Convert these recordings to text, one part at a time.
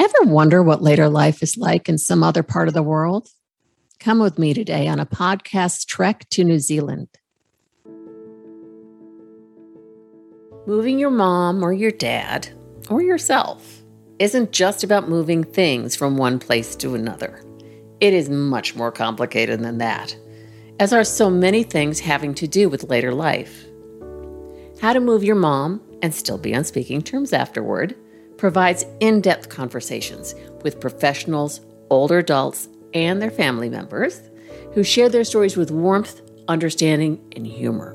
Ever wonder what later life is like in some other part of the world? Come with me today on a podcast trek to New Zealand. Moving your mom or your dad or yourself isn't just about moving things from one place to another. It is much more complicated than that, as are so many things having to do with later life. How to move your mom and still be on speaking terms afterward provides in depth conversations with professionals, older adults, and their family members who share their stories with warmth, understanding, and humor.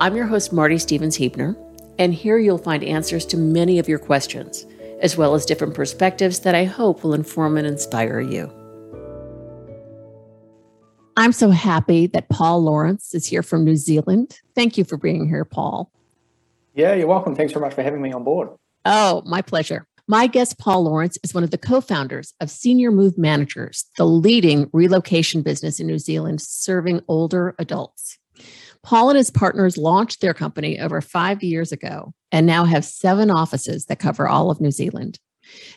I'm your host, Marty Stevens Heebner, and here you'll find answers to many of your questions, as well as different perspectives that I hope will inform and inspire you. I'm so happy that Paul Lawrence is here from New Zealand. Thank you for being here, Paul. Yeah, you're welcome. Thanks very much for having me on board. Oh, my pleasure. My guest, Paul Lawrence, is one of the co founders of Senior Move Managers, the leading relocation business in New Zealand serving older adults. Paul and his partners launched their company over five years ago and now have seven offices that cover all of New Zealand.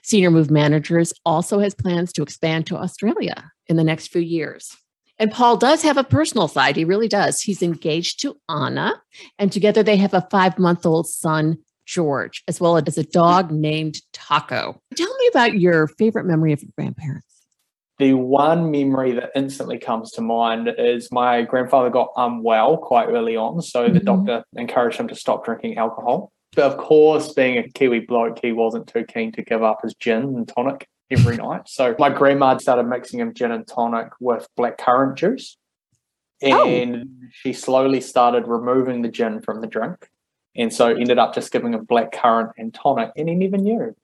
Senior Move Managers also has plans to expand to Australia in the next few years. And Paul does have a personal side. He really does. He's engaged to Anna, and together they have a five month old son, George, as well as a dog named Taco. Tell me about your favorite memory of your grandparents. The one memory that instantly comes to mind is my grandfather got unwell quite early on. So the mm-hmm. doctor encouraged him to stop drinking alcohol. But of course, being a Kiwi bloke, he wasn't too keen to give up his gin and tonic every night. So my grandma started mixing him gin and tonic with black currant juice. Oh. And oh. she slowly started removing the gin from the drink and so ended up just giving him black currant and tonic, and he never knew.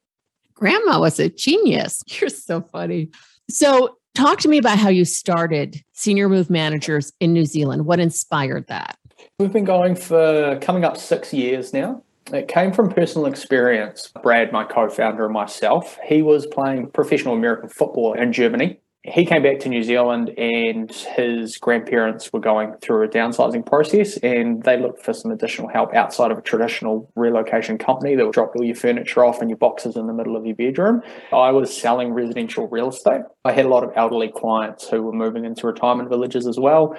Grandma was a genius. You're so funny. So, talk to me about how you started Senior Move Managers in New Zealand. What inspired that? We've been going for coming up six years now. It came from personal experience. Brad, my co founder, and myself, he was playing professional American football in Germany he came back to New Zealand and his grandparents were going through a downsizing process and they looked for some additional help outside of a traditional relocation company that would drop all your furniture off and your boxes in the middle of your bedroom. I was selling residential real estate. I had a lot of elderly clients who were moving into retirement villages as well.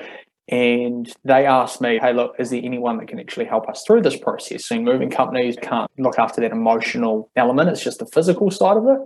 And they asked me, hey, look, is there anyone that can actually help us through this process? So, moving companies can't look after that emotional element, it's just the physical side of it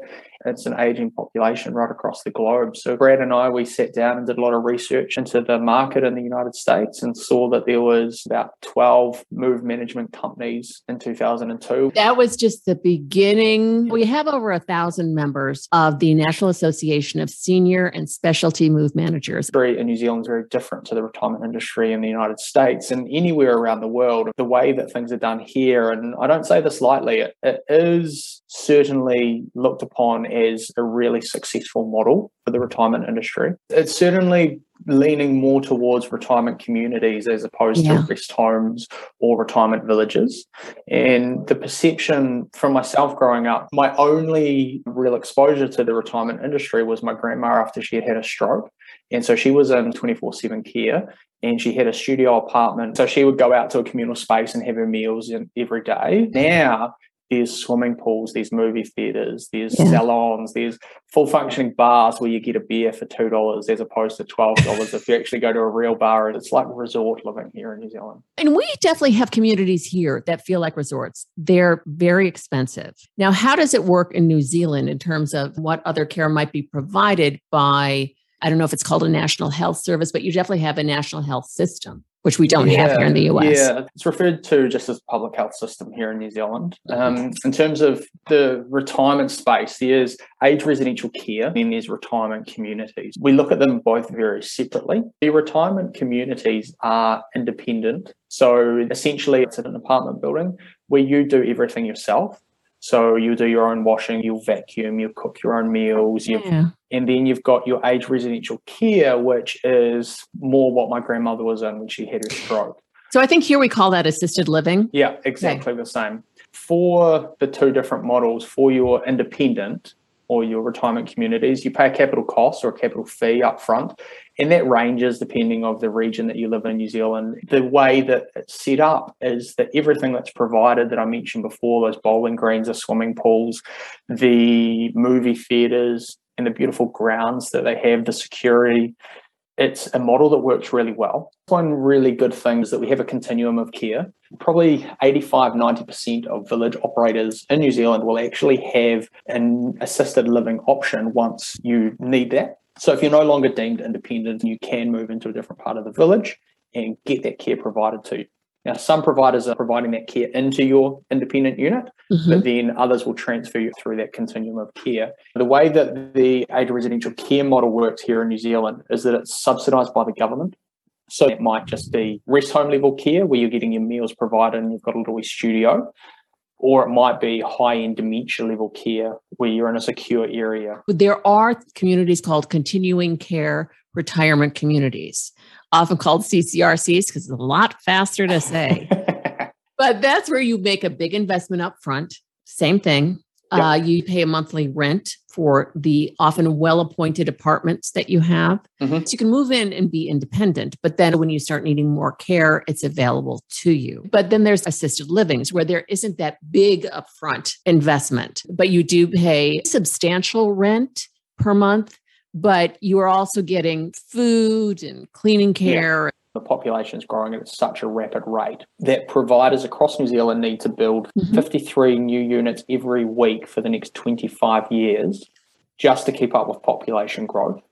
it's an aging population right across the globe. So Brad and I, we sat down and did a lot of research into the market in the United States and saw that there was about 12 move management companies in 2002. That was just the beginning. We have over a thousand members of the National Association of Senior and Specialty Move Managers. In New Zealand is very different to the retirement industry in the United States and anywhere around the world. The way that things are done here, and I don't say this lightly, it, it is certainly looked upon as a really successful model for the retirement industry. It's certainly leaning more towards retirement communities as opposed yeah. to rest homes or retirement villages. And the perception from myself growing up, my only real exposure to the retirement industry was my grandma after she had had a stroke. And so she was in 24 7 care and she had a studio apartment. So she would go out to a communal space and have her meals every day. Now there's swimming pools, there's movie theaters, there's yeah. salons, there's full functioning bars where you get a beer for two dollars as opposed to twelve dollars if you actually go to a real bar. And it's like resort living here in New Zealand. And we definitely have communities here that feel like resorts. They're very expensive. Now, how does it work in New Zealand in terms of what other care might be provided by? I don't know if it's called a national health service, but you definitely have a national health system which we don't yeah, have here in the US. Yeah, it's referred to just as public health system here in New Zealand. Um, in terms of the retirement space, there's age residential care and there's retirement communities. We look at them both very separately. The retirement communities are independent. So essentially, it's an apartment building where you do everything yourself. So you do your own washing, you'll vacuum, you cook your own meals, yeah. and then you've got your age residential care, which is more what my grandmother was in when she had her stroke. So I think here we call that assisted living. Yeah, exactly okay. the same. For the two different models, for your independent, or your retirement communities, you pay a capital cost or a capital fee up front. And that ranges depending of the region that you live in New Zealand. The way that it's set up is that everything that's provided that I mentioned before, those bowling greens, the swimming pools, the movie theatres, and the beautiful grounds that they have, the security, it's a model that works really well. One really good thing is that we have a continuum of care. Probably 85, 90% of village operators in New Zealand will actually have an assisted living option once you need that. So if you're no longer deemed independent, you can move into a different part of the village and get that care provided to you. Now, some providers are providing that care into your independent unit, mm-hmm. but then others will transfer you through that continuum of care. The way that the aid residential care model works here in New Zealand is that it's subsidised by the government. So it might just be rest home level care where you're getting your meals provided and you've got a little studio. Or it might be high end dementia level care where you're in a secure area. But There are communities called continuing care retirement communities often called CCRCs because it's a lot faster to say. but that's where you make a big investment up front. Same thing. Yep. Uh, you pay a monthly rent for the often well appointed apartments that you have. Mm-hmm. So you can move in and be independent. But then when you start needing more care, it's available to you. But then there's assisted livings where there isn't that big upfront investment, but you do pay substantial rent per month but you are also getting food and cleaning care. The population is growing at such a rapid rate that providers across New Zealand need to build mm-hmm. 53 new units every week for the next 25 years just to keep up with population growth.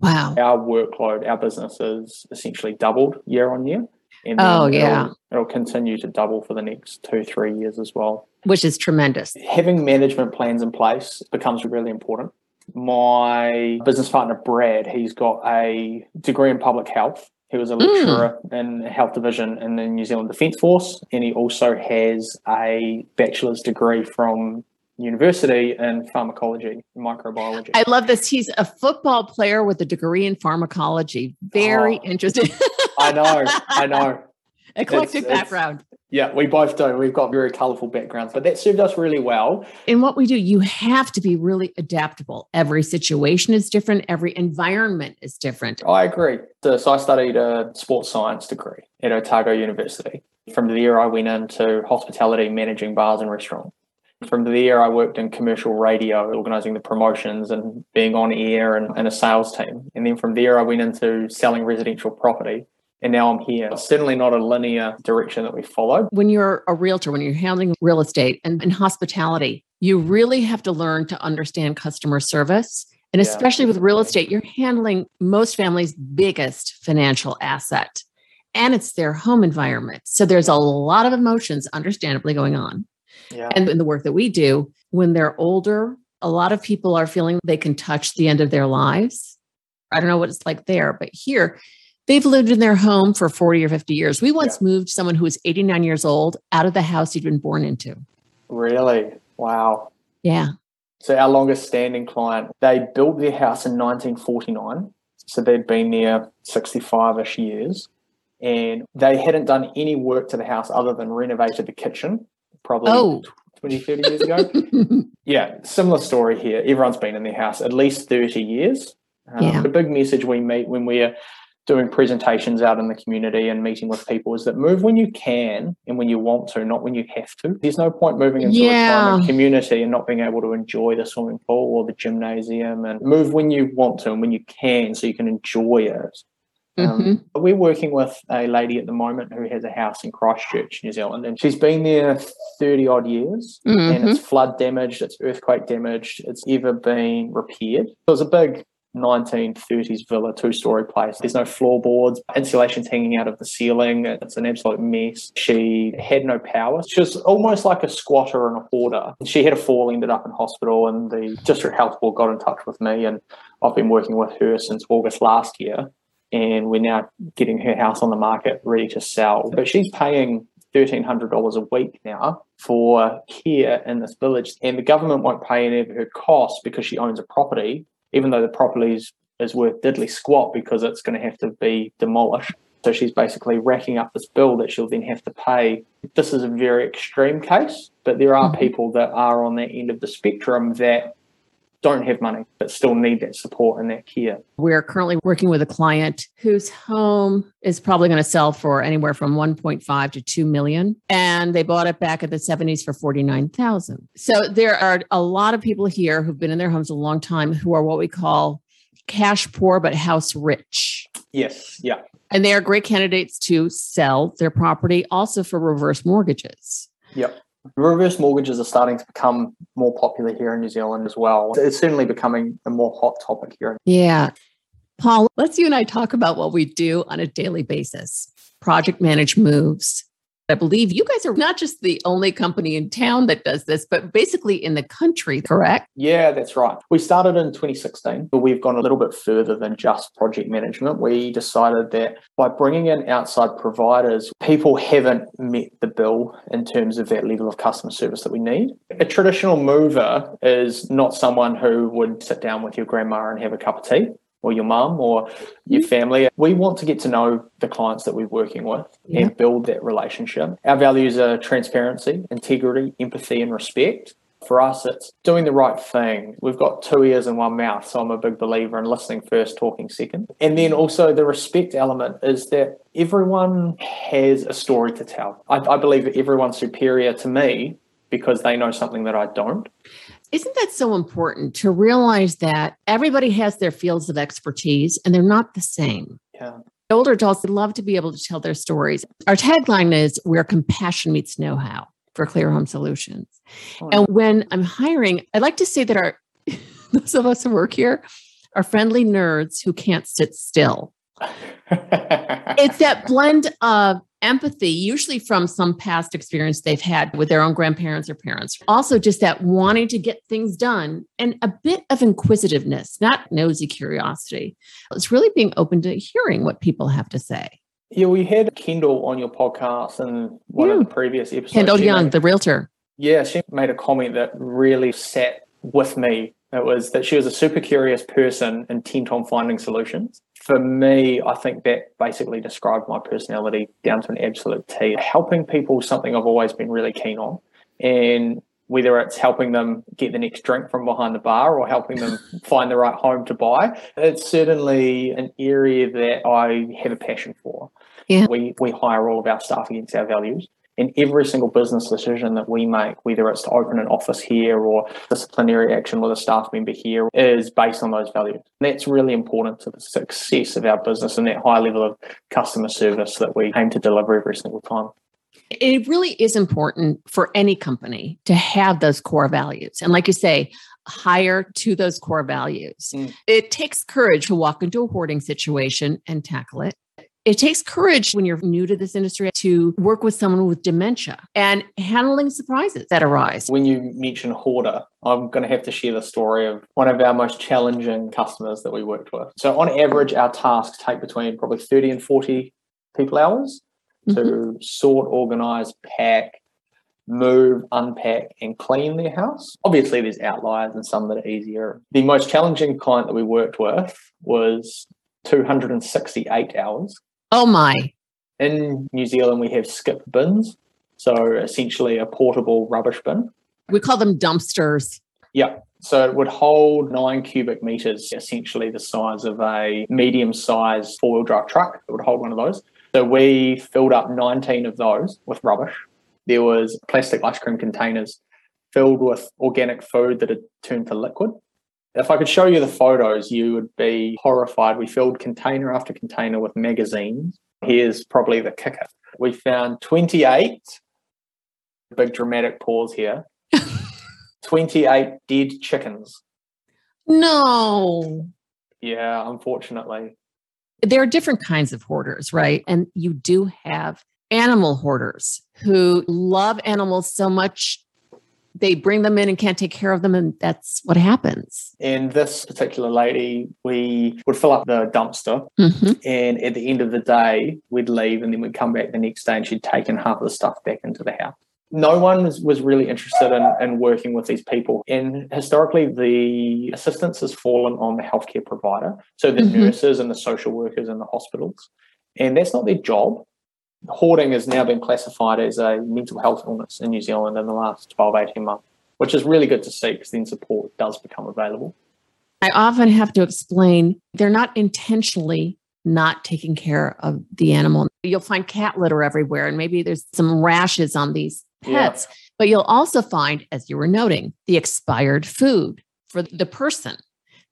Wow. Our workload, our business is essentially doubled year on year. And oh, yeah. It'll, it'll continue to double for the next two, three years as well. Which is tremendous. Having management plans in place becomes really important my business partner Brad, he's got a degree in public health. He was a hmm. lecturer mm. in health division in the New Zealand Defence Force, and he also has a bachelor's degree from university in pharmacology, microbiology. I love this. He's a football player with a degree in pharmacology. Very oh, interesting. I know. I know. Eclectic it's, background. It's, yeah, we both do. We've got very colourful backgrounds, but that served us really well. In what we do, you have to be really adaptable. Every situation is different, every environment is different. I agree. So, so I studied a sports science degree at Otago University. From there, I went into hospitality, managing bars and restaurants. From there, I worked in commercial radio, organising the promotions and being on air and in a sales team. And then from there, I went into selling residential property and now I'm here. certainly not a linear direction that we follow. When you're a realtor, when you're handling real estate and, and hospitality, you really have to learn to understand customer service. And especially yeah. with real estate, you're handling most families' biggest financial asset, and it's their home environment. So there's a lot of emotions, understandably, going on. Yeah. And in the work that we do, when they're older, a lot of people are feeling they can touch the end of their lives. I don't know what it's like there, but here They've lived in their home for 40 or 50 years. We once yeah. moved someone who was 89 years old out of the house he'd been born into. Really? Wow. Yeah. So, our longest standing client, they built their house in 1949. So, they'd been there 65 ish years. And they hadn't done any work to the house other than renovated the kitchen, probably oh. 20, 30 years ago. yeah, similar story here. Everyone's been in their house at least 30 years. Um, yeah. The big message we meet when we're doing presentations out in the community and meeting with people is that move when you can and when you want to, not when you have to. There's no point moving into yeah. a community and not being able to enjoy the swimming pool or the gymnasium and move when you want to and when you can so you can enjoy it. Um, mm-hmm. we're working with a lady at the moment who has a house in Christchurch, New Zealand, and she's been there 30 odd years mm-hmm. and it's flood damaged, it's earthquake damaged, it's ever been repaired. So it's a big 1930s villa, two story place. There's no floorboards, insulation's hanging out of the ceiling. It's an absolute mess. She had no power. She was almost like a squatter and a hoarder. She had a fall, ended up in hospital, and the district health board got in touch with me. And I've been working with her since August last year. And we're now getting her house on the market ready to sell. But she's paying $1,300 a week now for care in this village. And the government won't pay any of her costs because she owns a property even though the property is, is worth diddly squat because it's going to have to be demolished. So she's basically racking up this bill that she'll then have to pay. This is a very extreme case, but there are mm-hmm. people that are on that end of the spectrum that don't have money but still need that support and that care. We're currently working with a client whose home is probably going to sell for anywhere from 1.5 to 2 million and they bought it back in the 70s for 49,000. So there are a lot of people here who've been in their homes a long time who are what we call cash poor but house rich. Yes, yeah. And they are great candidates to sell their property also for reverse mortgages. Yep. Reverse mortgages are starting to become more popular here in New Zealand as well. It's certainly becoming a more hot topic here. Yeah. Paul, let's you and I talk about what we do on a daily basis. Project manage moves, I believe you guys are not just the only company in town that does this, but basically in the country, correct? Yeah, that's right. We started in 2016, but we've gone a little bit further than just project management. We decided that by bringing in outside providers, people haven't met the bill in terms of that level of customer service that we need. A traditional mover is not someone who would sit down with your grandma and have a cup of tea or your mum or your mm-hmm. family. We want to get to know the clients that we're working with yeah. and build that relationship. Our values are transparency, integrity, empathy, and respect. For us, it's doing the right thing. We've got two ears and one mouth, so I'm a big believer in listening first, talking second. And then also the respect element is that everyone has a story to tell. I, I believe that everyone's superior to me because they know something that I don't. Isn't that so important to realize that everybody has their fields of expertise and they're not the same? Yeah. Older adults love to be able to tell their stories. Our tagline is where compassion meets know how for Clear Home Solutions. Oh. And when I'm hiring, I like to say that our those of us who work here are friendly nerds who can't sit still. It's that blend of empathy, usually from some past experience they've had with their own grandparents or parents. Also, just that wanting to get things done and a bit of inquisitiveness, not nosy curiosity. It's really being open to hearing what people have to say. Yeah, we had Kendall on your podcast and one yeah. of the hmm. previous episodes. Kendall Young, made, the realtor. Yeah, she made a comment that really sat with me. It was that she was a super curious person intent on finding solutions for me, I think that basically described my personality down to an absolute T. Helping people something I've always been really keen on. And whether it's helping them get the next drink from behind the bar or helping them find the right home to buy, it's certainly an area that I have a passion for. Yeah. We we hire all of our staff against our values. And every single business decision that we make, whether it's to open an office here or disciplinary action with a staff member here, is based on those values. And that's really important to the success of our business and that high level of customer service that we aim to deliver every single time. It really is important for any company to have those core values. And like you say, hire to those core values. Mm. It takes courage to walk into a hoarding situation and tackle it. It takes courage when you're new to this industry to work with someone with dementia and handling surprises that arise. When you mention hoarder, I'm going to have to share the story of one of our most challenging customers that we worked with. So, on average, our tasks take between probably 30 and 40 people hours mm-hmm. to sort, organize, pack, move, unpack, and clean their house. Obviously, there's outliers and some that are easier. The most challenging client that we worked with was 268 hours Oh my. In New Zealand, we have skip bins. So essentially a portable rubbish bin. We call them dumpsters. Yeah. So it would hold nine cubic meters, essentially the size of a medium sized four wheel drive truck. It would hold one of those. So we filled up 19 of those with rubbish. There was plastic ice cream containers filled with organic food that had turned to liquid. If I could show you the photos, you would be horrified. We filled container after container with magazines. Here's probably the kicker. We found 28, big dramatic pause here, 28 dead chickens. No. Yeah, unfortunately. There are different kinds of hoarders, right? And you do have animal hoarders who love animals so much they bring them in and can't take care of them and that's what happens in this particular lady we would fill up the dumpster mm-hmm. and at the end of the day we'd leave and then we'd come back the next day and she'd taken half of the stuff back into the house no one was, was really interested in, in working with these people. And historically, the assistance has fallen on the healthcare provider, so the mm-hmm. nurses and the social workers in the hospitals. And that's not their job hoarding has now been classified as a mental health illness in New Zealand in the last 12, 18 months. which is really good to see because then support does become available. I often have to explain they're not intentionally not taking care of the animal. You'll find cat litter everywhere, and maybe there's some rashes on these pets, yeah. but you'll also find, as you were noting, the expired food for the person.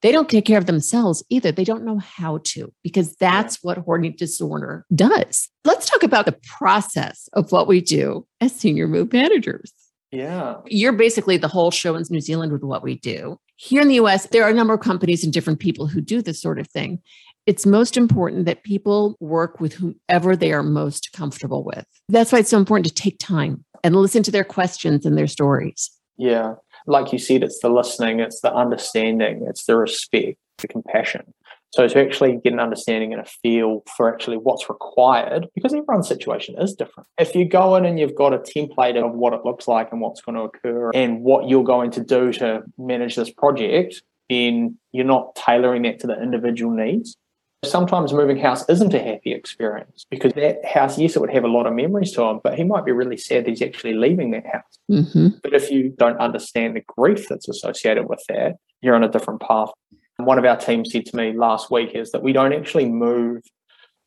They don't take care of themselves either. They don't know how to, because that's what hoarding disorder does. Let's talk about the process of what we do as senior move managers. Yeah. You're basically the whole show in New Zealand with what we do. Here in the US, there are a number of companies and different people who do this sort of thing. It's most important that people work with whomever they are most comfortable with. That's why it's so important to take time and listen to their questions and their stories. Yeah. Like you said, it's the listening, it's the understanding, it's the respect, the compassion. So to actually get an understanding and a feel for actually what's required, because everyone's situation is different. If you go in and you've got a template of what it looks like and what's going to occur and what you're going to do to manage this project, then you're not tailoring that to the individual needs. Sometimes moving house isn't a happy experience because that house, yes, it would have a lot of memories to him, but he might be really sad that he's actually leaving that house. Mm-hmm. But if you don't understand the grief that's associated with that, you're on a different path. One of our team said to me last week is that we don't actually move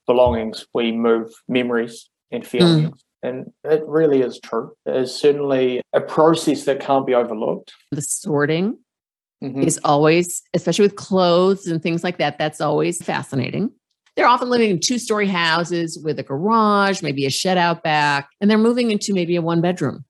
belongings, we move memories and feelings. Mm. And it really is true. It is certainly a process that can't be overlooked. The sorting mm-hmm. is always, especially with clothes and things like that, that's always fascinating. They're often living in two story houses with a garage, maybe a shed out back, and they're moving into maybe a one bedroom.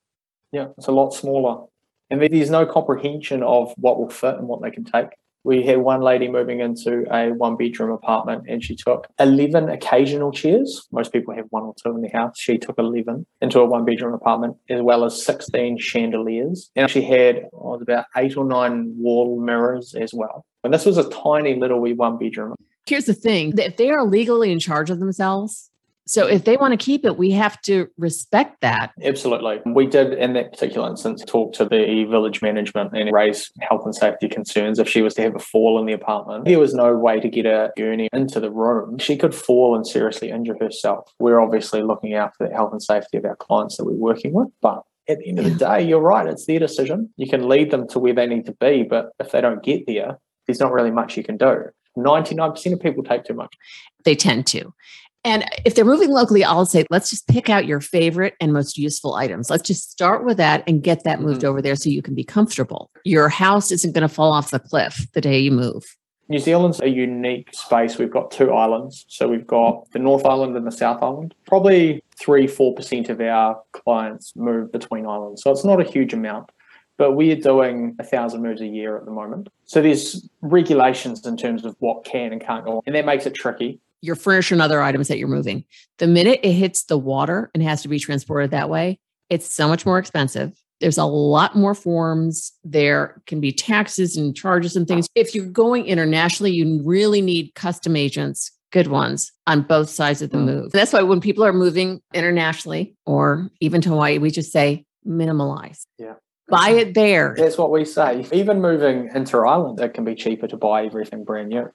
Yeah, it's a lot smaller. And there's no comprehension of what will fit and what they can take we had one lady moving into a one bedroom apartment and she took 11 occasional chairs. Most people have one or two in the house. She took 11 into a one bedroom apartment, as well as 16 chandeliers. And she had oh, about eight or nine wall mirrors as well. And this was a tiny little wee one bedroom. Here's the thing if they are legally in charge of themselves, so if they want to keep it, we have to respect that. Absolutely. We did, in that particular instance, talk to the village management and raise health and safety concerns. If she was to have a fall in the apartment, there was no way to get a gurney into the room. She could fall and seriously injure herself. We're obviously looking out for the health and safety of our clients that we're working with, but at the end of the day, you're right. It's their decision. You can lead them to where they need to be, but if they don't get there, there's not really much you can do. 99% of people take too much. They tend to. And if they're moving locally, I'll say, let's just pick out your favorite and most useful items. Let's just start with that and get that moved mm-hmm. over there so you can be comfortable. Your house isn't going to fall off the cliff the day you move. New Zealand's a unique space. We've got two islands. So we've got the North Island and the South Island. Probably three, 4% of our clients move between islands. So it's not a huge amount but we are doing a thousand moves a year at the moment. So there's regulations in terms of what can and can't go on, and that makes it tricky your furniture and other items that you're moving. The minute it hits the water and has to be transported that way, it's so much more expensive. There's a lot more forms. There can be taxes and charges and things. If you're going internationally, you really need custom agents, good ones on both sides of the mm. move. That's why when people are moving internationally or even to Hawaii, we just say minimalize. Yeah. Buy it there. That's what we say. Even moving inter island, it can be cheaper to buy everything brand new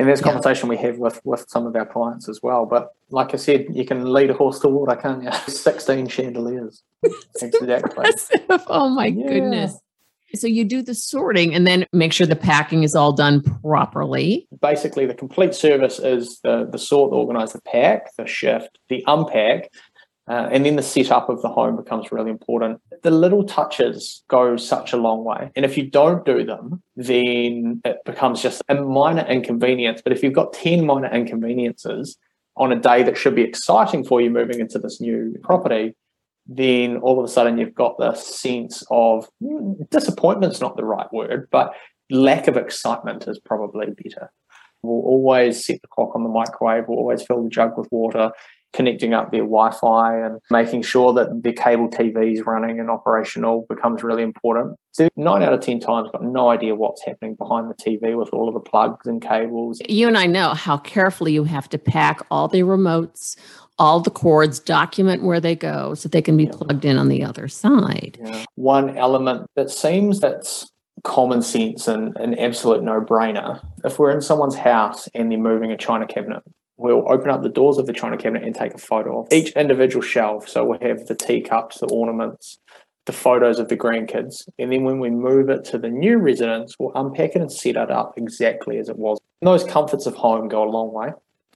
and that's a conversation we have with with some of our clients as well. But like I said, you can lead a horse to water, can't you? Sixteen chandeliers. exactly. Oh my yeah. goodness. So you do the sorting and then make sure the packing is all done properly. Basically, the complete service is the the sort, the organize the pack, the shift, the unpack, uh, and then the setup of the home becomes really important. The little touches go such a long way. And if you don't do them, then it becomes just a minor inconvenience. But if you've got 10 minor inconveniences on a day that should be exciting for you moving into this new property, then all of a sudden you've got this sense of hmm, disappointment's not the right word, but lack of excitement is probably better. We'll always set the clock on the microwave, we'll always fill the jug with water connecting up their Wi-Fi and making sure that their cable TV is running and operational becomes really important. So nine out of ten times got no idea what's happening behind the TV with all of the plugs and cables. You and I know how carefully you have to pack all the remotes, all the cords, document where they go so they can be yeah. plugged in on the other side. Yeah. One element that seems that's common sense and an absolute no-brainer. If we're in someone's house and they're moving a china cabinet, we'll open up the doors of the china cabinet and take a photo of each individual shelf. So we'll have the teacups, the ornaments, the photos of the grandkids. And then when we move it to the new residence, we'll unpack it and set it up exactly as it was. And those comforts of home go a long way.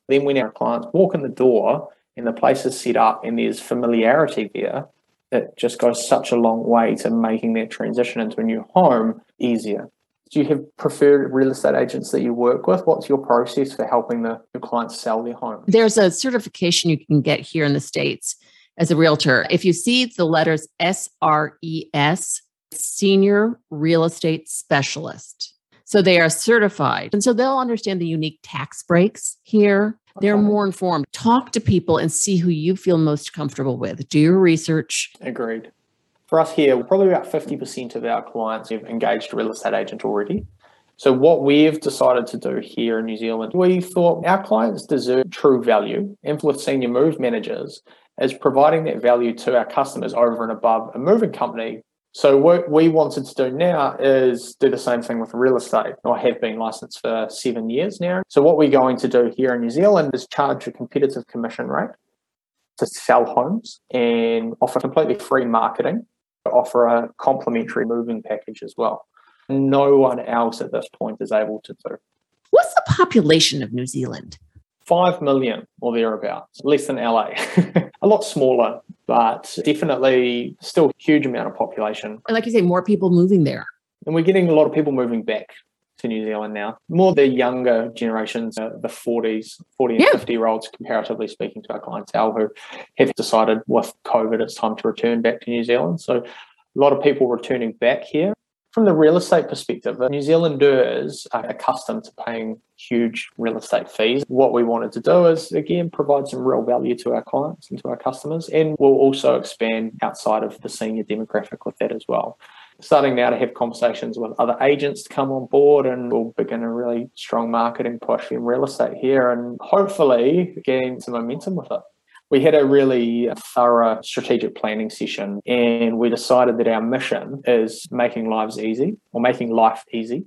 Then when our clients walk in the door and the place is set up and there's familiarity there, it just goes such a long way to making that transition into a new home easier. Do you have preferred real estate agents that you work with? What's your process for helping the, your clients sell their home? There's a certification you can get here in the States as a realtor. If you see the letters SRES, Senior Real Estate Specialist. So they are certified. And so they'll understand the unique tax breaks here. They're more informed. Talk to people and see who you feel most comfortable with. Do your research. Agreed. For us here, probably about 50% of our clients have engaged a real estate agent already. So, what we've decided to do here in New Zealand, we thought our clients deserve true value. And senior move managers, is providing that value to our customers over and above a moving company. So what we wanted to do now is do the same thing with real estate. I have been licensed for seven years now. So what we're going to do here in New Zealand is charge a competitive commission rate to sell homes and offer completely free marketing, offer a complimentary moving package as well. No one else at this point is able to do. What's the population of New Zealand? 5 million or thereabouts, less than LA. a lot smaller, but definitely still a huge amount of population. And like you say, more people moving there. And we're getting a lot of people moving back to New Zealand now. More the younger generations, uh, the 40s, 40 and yeah. 50 year olds, comparatively speaking to our clientele, who have decided with COVID it's time to return back to New Zealand. So a lot of people returning back here. From the real estate perspective, New Zealanders are accustomed to paying huge real estate fees. What we wanted to do is, again, provide some real value to our clients and to our customers, and we'll also expand outside of the senior demographic with that as well. Starting now to have conversations with other agents to come on board, and we'll begin a really strong marketing push in real estate here and hopefully gain some momentum with it we had a really thorough strategic planning session and we decided that our mission is making lives easy or making life easy.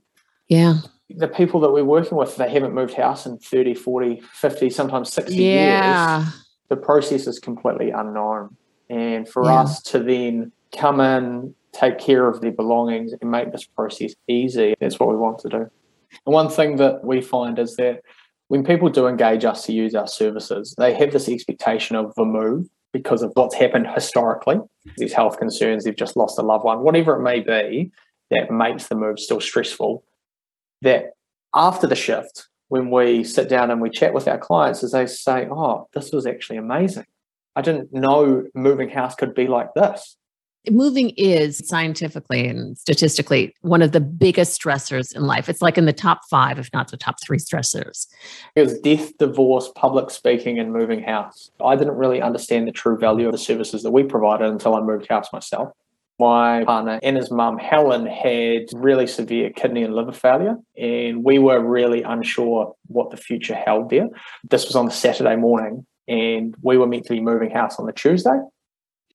Yeah. The people that we're working with, they haven't moved house in 30, 40, 50, sometimes 60 yeah. years. The process is completely unknown. And for yeah. us to then come in, take care of their belongings and make this process easy, that's what we want to do. And one thing that we find is that when people do engage us to use our services, they have this expectation of the move because of what's happened historically. These health concerns, they've just lost a loved one, whatever it may be, that makes the move still stressful. That after the shift, when we sit down and we chat with our clients, as they say, Oh, this was actually amazing. I didn't know moving house could be like this moving is scientifically and statistically one of the biggest stressors in life. It's like in the top five, if not the top three stressors. It was death, divorce, public speaking, and moving house. I didn't really understand the true value of the services that we provided until I moved house myself. My partner and his mum, Helen, had really severe kidney and liver failure, and we were really unsure what the future held there. This was on the Saturday morning, and we were meant to be moving house on the Tuesday.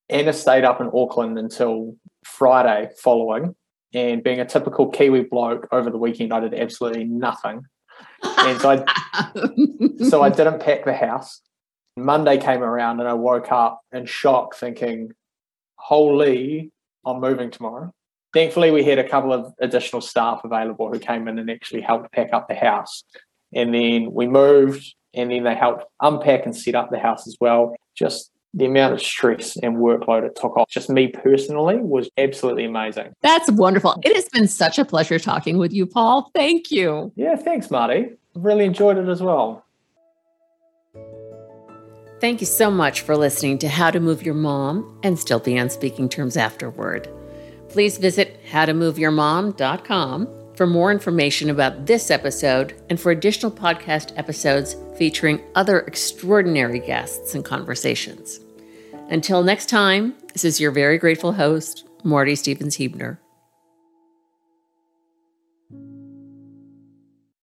Anna stayed up in Auckland until Friday following. And being a typical Kiwi bloke over the weekend, I did absolutely nothing. And so I, so I didn't pack the house. Monday came around and I woke up in shock thinking, holy, I'm moving tomorrow. Thankfully, we had a couple of additional staff available who came in and actually helped pack up the house. And then we moved and then they helped unpack and set up the house as well. Just the amount of stress and workload it took off just me personally was absolutely amazing. That's wonderful. It has been such a pleasure talking with you, Paul. Thank you. Yeah, thanks, Marty. Really enjoyed it as well. Thank you so much for listening to How to Move Your Mom and Still Be on Speaking Terms Afterward. Please visit howtomoveyourmom.com for more information about this episode and for additional podcast episodes featuring other extraordinary guests and conversations. Until next time, this is your very grateful host, Marty Stevens Heebner.